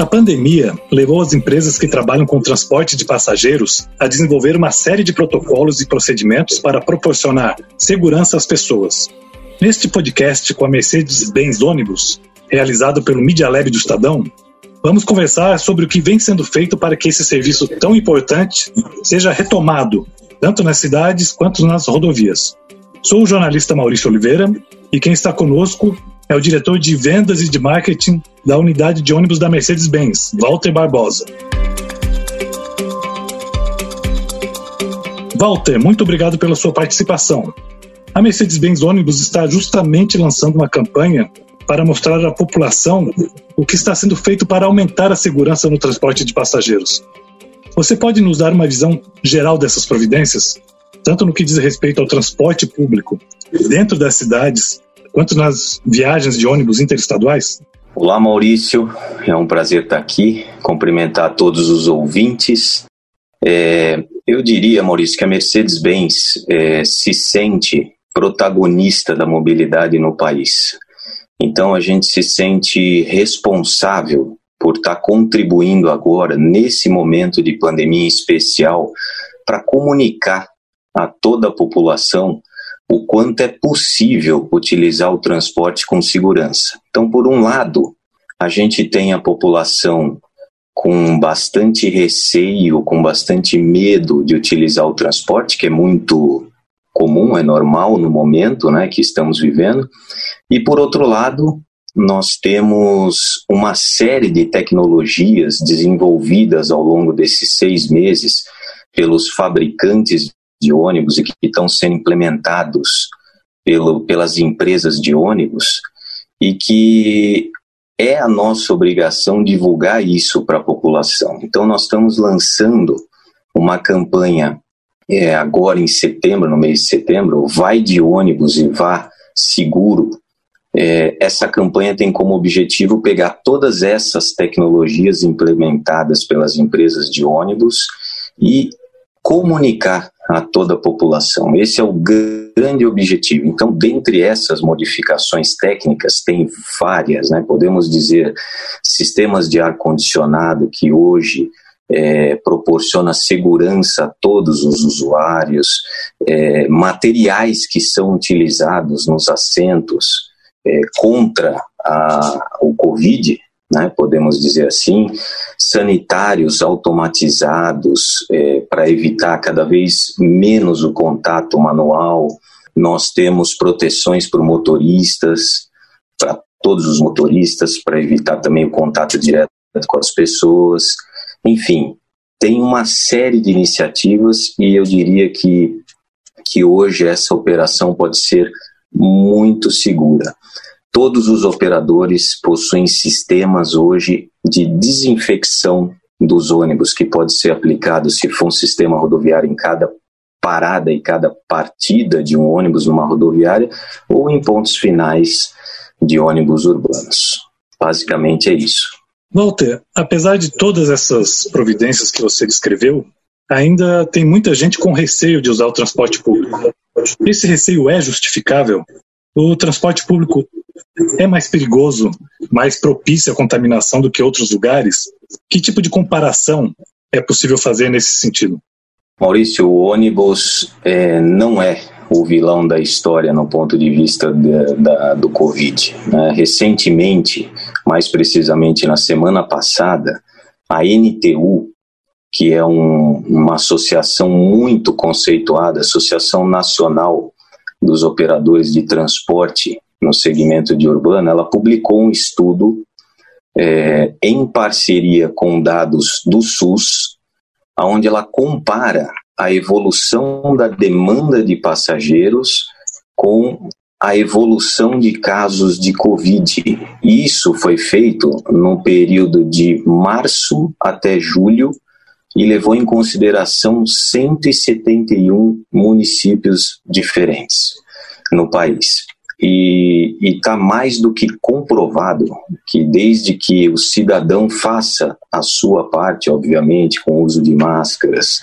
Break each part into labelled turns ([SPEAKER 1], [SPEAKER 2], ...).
[SPEAKER 1] A pandemia levou as empresas que trabalham com transporte de passageiros a desenvolver uma série de protocolos e procedimentos para proporcionar segurança às pessoas. Neste podcast com a Mercedes-Benz Ônibus, realizado pelo Media Lab do Estadão, vamos conversar sobre o que vem sendo feito para que esse serviço tão importante seja retomado, tanto nas cidades quanto nas rodovias. Sou o jornalista Maurício Oliveira e quem está conosco é o diretor de vendas e de marketing da unidade de ônibus da Mercedes-Benz, Walter Barbosa. Walter, muito obrigado pela sua participação. A Mercedes-Benz Ônibus está justamente lançando uma campanha para mostrar à população o que está sendo feito para aumentar a segurança no transporte de passageiros. Você pode nos dar uma visão geral dessas providências, tanto no que diz respeito ao transporte público dentro das cidades, quanto nas viagens de ônibus interestaduais?
[SPEAKER 2] Olá, Maurício. É um prazer estar aqui, cumprimentar todos os ouvintes. É, eu diria, Maurício, que a Mercedes-Benz é, se sente protagonista da mobilidade no país. Então a gente se sente responsável por estar contribuindo agora, nesse momento de pandemia especial, para comunicar a toda a população o quanto é possível utilizar o transporte com segurança. Então, por um lado, a gente tem a população com bastante receio, com bastante medo de utilizar o transporte, que é muito comum, é normal no momento né, que estamos vivendo. E por outro lado, nós temos uma série de tecnologias desenvolvidas ao longo desses seis meses pelos fabricantes de ônibus e que estão sendo implementados pelo, pelas empresas de ônibus e que é a nossa obrigação divulgar isso para a população. Então, nós estamos lançando uma campanha é, agora em setembro, no mês de setembro, vai de ônibus e vá seguro. É, essa campanha tem como objetivo pegar todas essas tecnologias implementadas pelas empresas de ônibus e comunicar a toda a população. Esse é o grande objetivo. Então, dentre essas modificações técnicas, tem várias, né? podemos dizer, sistemas de ar-condicionado que hoje é, proporciona segurança a todos os usuários, é, materiais que são utilizados nos assentos é, contra a, o Covid, né, podemos dizer assim, sanitários automatizados é, para evitar cada vez menos o contato manual. Nós temos proteções para motoristas, para todos os motoristas, para evitar também o contato direto com as pessoas. Enfim, tem uma série de iniciativas e eu diria que, que hoje essa operação pode ser muito segura. Todos os operadores possuem sistemas hoje de desinfecção dos ônibus, que pode ser aplicado se for um sistema rodoviário em cada parada e cada partida de um ônibus numa rodoviária ou em pontos finais de ônibus urbanos. Basicamente é isso.
[SPEAKER 1] Walter, apesar de todas essas providências que você descreveu, ainda tem muita gente com receio de usar o transporte público. Esse receio é justificável? O transporte público é mais perigoso, mais propício à contaminação do que outros lugares? Que tipo de comparação é possível fazer nesse sentido?
[SPEAKER 2] Maurício, o ônibus é, não é o vilão da história no ponto de vista de, da, do Covid. Né? Recentemente, mais precisamente na semana passada, a NTU, que é um, uma associação muito conceituada, Associação Nacional dos Operadores de Transporte no segmento de urbano, ela publicou um estudo é, em parceria com dados do SUS, onde ela compara a evolução da demanda de passageiros com a evolução de casos de Covid. Isso foi feito no período de março até julho e levou em consideração 171 municípios diferentes no país. E está mais do que comprovado que, desde que o cidadão faça a sua parte, obviamente, com o uso de máscaras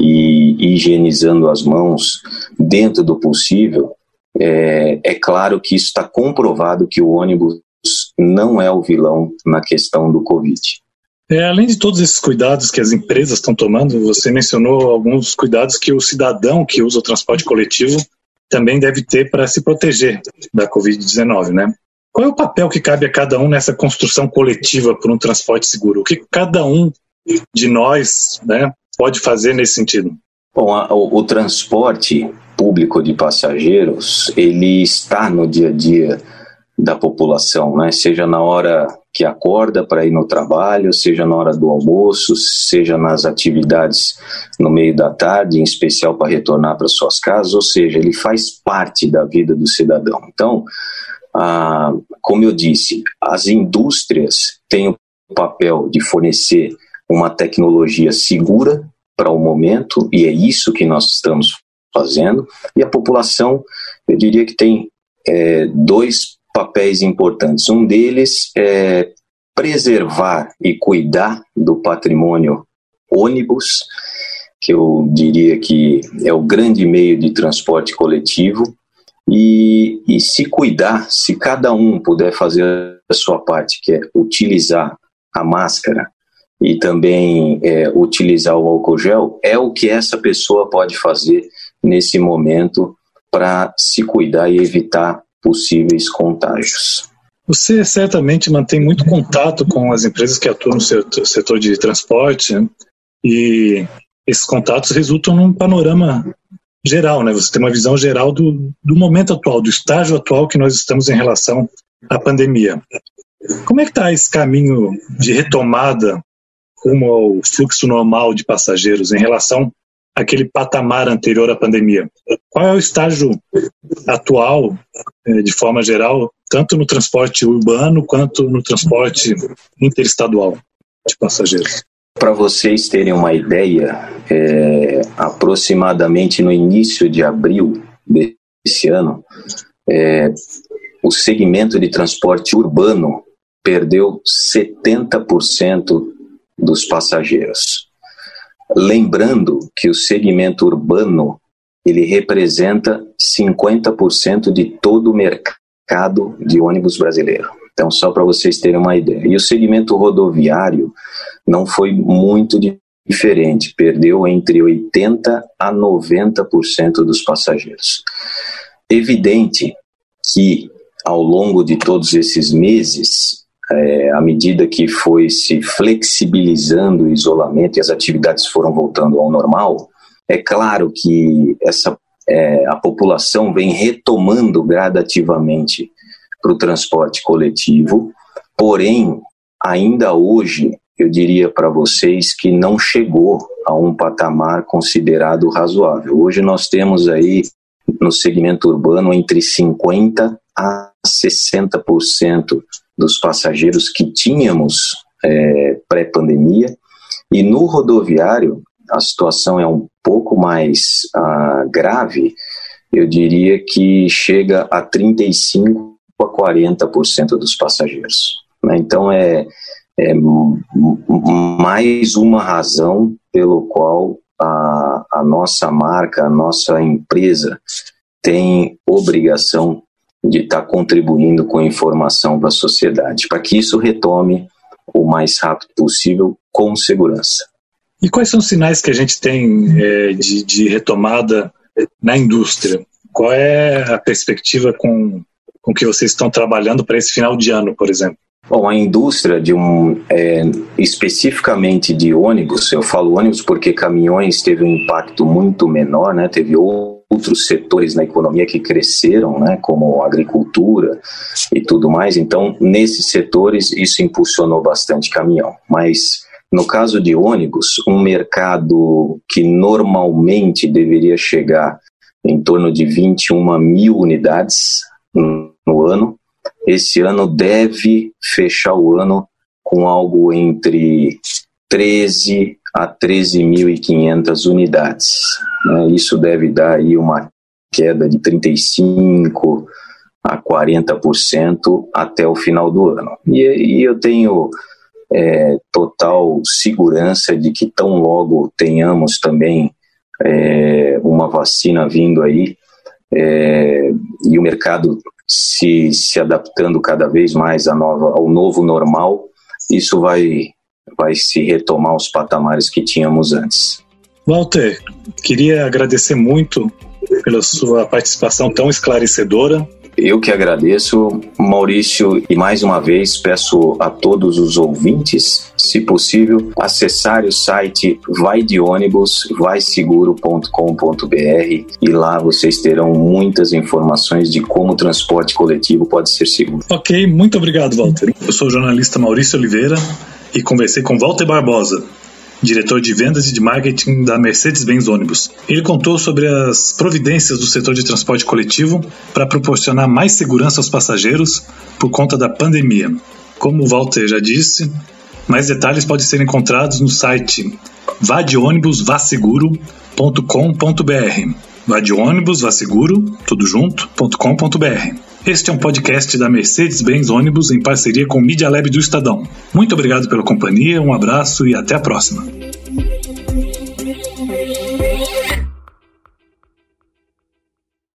[SPEAKER 2] e higienizando as mãos dentro do possível, é, é claro que isso está comprovado que o ônibus não é o vilão na questão do Covid.
[SPEAKER 1] É, além de todos esses cuidados que as empresas estão tomando, você mencionou alguns cuidados que o cidadão que usa o transporte coletivo também deve ter para se proteger da Covid-19, né? Qual é o papel que cabe a cada um nessa construção coletiva por um transporte seguro? O que cada um de nós né, pode fazer nesse sentido?
[SPEAKER 2] Bom, a, o, o transporte público de passageiros, ele está no dia a dia da população, né? Seja na hora que acorda para ir no trabalho, seja na hora do almoço, seja nas atividades no meio da tarde, em especial para retornar para suas casas, ou seja, ele faz parte da vida do cidadão. Então, ah, como eu disse, as indústrias têm o papel de fornecer uma tecnologia segura para o momento, e é isso que nós estamos fazendo, e a população, eu diria que tem é, dois papéis importantes. Um deles é preservar e cuidar do patrimônio ônibus, que eu diria que é o grande meio de transporte coletivo, e, e se cuidar, se cada um puder fazer a sua parte, que é utilizar a máscara e também é, utilizar o álcool gel, é o que essa pessoa pode fazer nesse momento para se cuidar e evitar possíveis contágios.
[SPEAKER 1] Você certamente mantém muito contato com as empresas que atuam no setor de transporte né? e esses contatos resultam num panorama geral, né? Você tem uma visão geral do, do momento atual, do estágio atual que nós estamos em relação à pandemia. Como é que está esse caminho de retomada rumo ao fluxo normal de passageiros em relação aquele patamar anterior à pandemia. Qual é o estágio atual, eh, de forma geral, tanto no transporte urbano quanto no transporte interestadual de passageiros?
[SPEAKER 2] Para vocês terem uma ideia, é, aproximadamente no início de abril desse ano, é, o segmento de transporte urbano perdeu 70% dos passageiros. Lembrando que o segmento urbano ele representa 50% de todo o mercado de ônibus brasileiro. Então, só para vocês terem uma ideia. E o segmento rodoviário não foi muito diferente, perdeu entre 80% a 90% dos passageiros. Evidente que, ao longo de todos esses meses, é, à medida que foi se flexibilizando o isolamento e as atividades foram voltando ao normal, é claro que essa, é, a população vem retomando gradativamente para o transporte coletivo, porém, ainda hoje, eu diria para vocês que não chegou a um patamar considerado razoável. Hoje nós temos aí no segmento urbano entre 50% a 60% dos passageiros que tínhamos é, pré-pandemia. E no rodoviário, a situação é um pouco mais ah, grave, eu diria que chega a 35% a 40% dos passageiros. Né? Então, é, é mais uma razão pelo qual a, a nossa marca, a nossa empresa tem obrigação de estar tá contribuindo com informação para a sociedade, para que isso retome o mais rápido possível com segurança.
[SPEAKER 1] E quais são os sinais que a gente tem é, de, de, retomada na indústria? Qual é a perspectiva com, com que vocês estão trabalhando para esse final de ano, por exemplo?
[SPEAKER 2] Bom, a indústria de um é, especificamente de ônibus, eu falo ônibus porque caminhões teve um impacto muito menor, né? Teve outros setores na economia que cresceram, né? Como agricultura e tudo mais. Então, nesses setores isso impulsionou bastante caminhão. Mas no caso de ônibus, um mercado que normalmente deveria chegar em torno de 21 mil unidades no ano, esse ano deve fechar o ano com algo entre 13 a 13.500 unidades. Né? Isso deve dar aí uma queda de 35 a 40% até o final do ano. E, e eu tenho é, total segurança de que tão logo tenhamos também é, uma vacina vindo aí é, e o mercado se, se adaptando cada vez mais nova, ao novo normal, isso vai, vai se retomar aos patamares que tínhamos antes.
[SPEAKER 1] Walter, queria agradecer muito pela sua participação tão esclarecedora
[SPEAKER 2] eu que agradeço, Maurício, e mais uma vez peço a todos os ouvintes, se possível, acessar o site vai de ônibus, vaiseguro.com.br e lá vocês terão muitas informações de como o transporte coletivo pode ser seguro.
[SPEAKER 1] Ok, muito obrigado, Walter. Eu sou o jornalista Maurício Oliveira e conversei com Walter Barbosa, diretor de vendas e de marketing da Mercedes-Benz Ônibus. Ele contou sobre as providências do setor de transporte coletivo para proporcionar mais segurança aos passageiros por conta da pandemia. Como o Walter já disse, mais detalhes podem ser encontrados no site vadeônibusvasseguro.com.br. Vadeônibus, tudo junto.com.br. Este é um podcast da Mercedes-Benz Ônibus em parceria com o Media Lab do Estadão. Muito obrigado pela companhia, um abraço e até a próxima.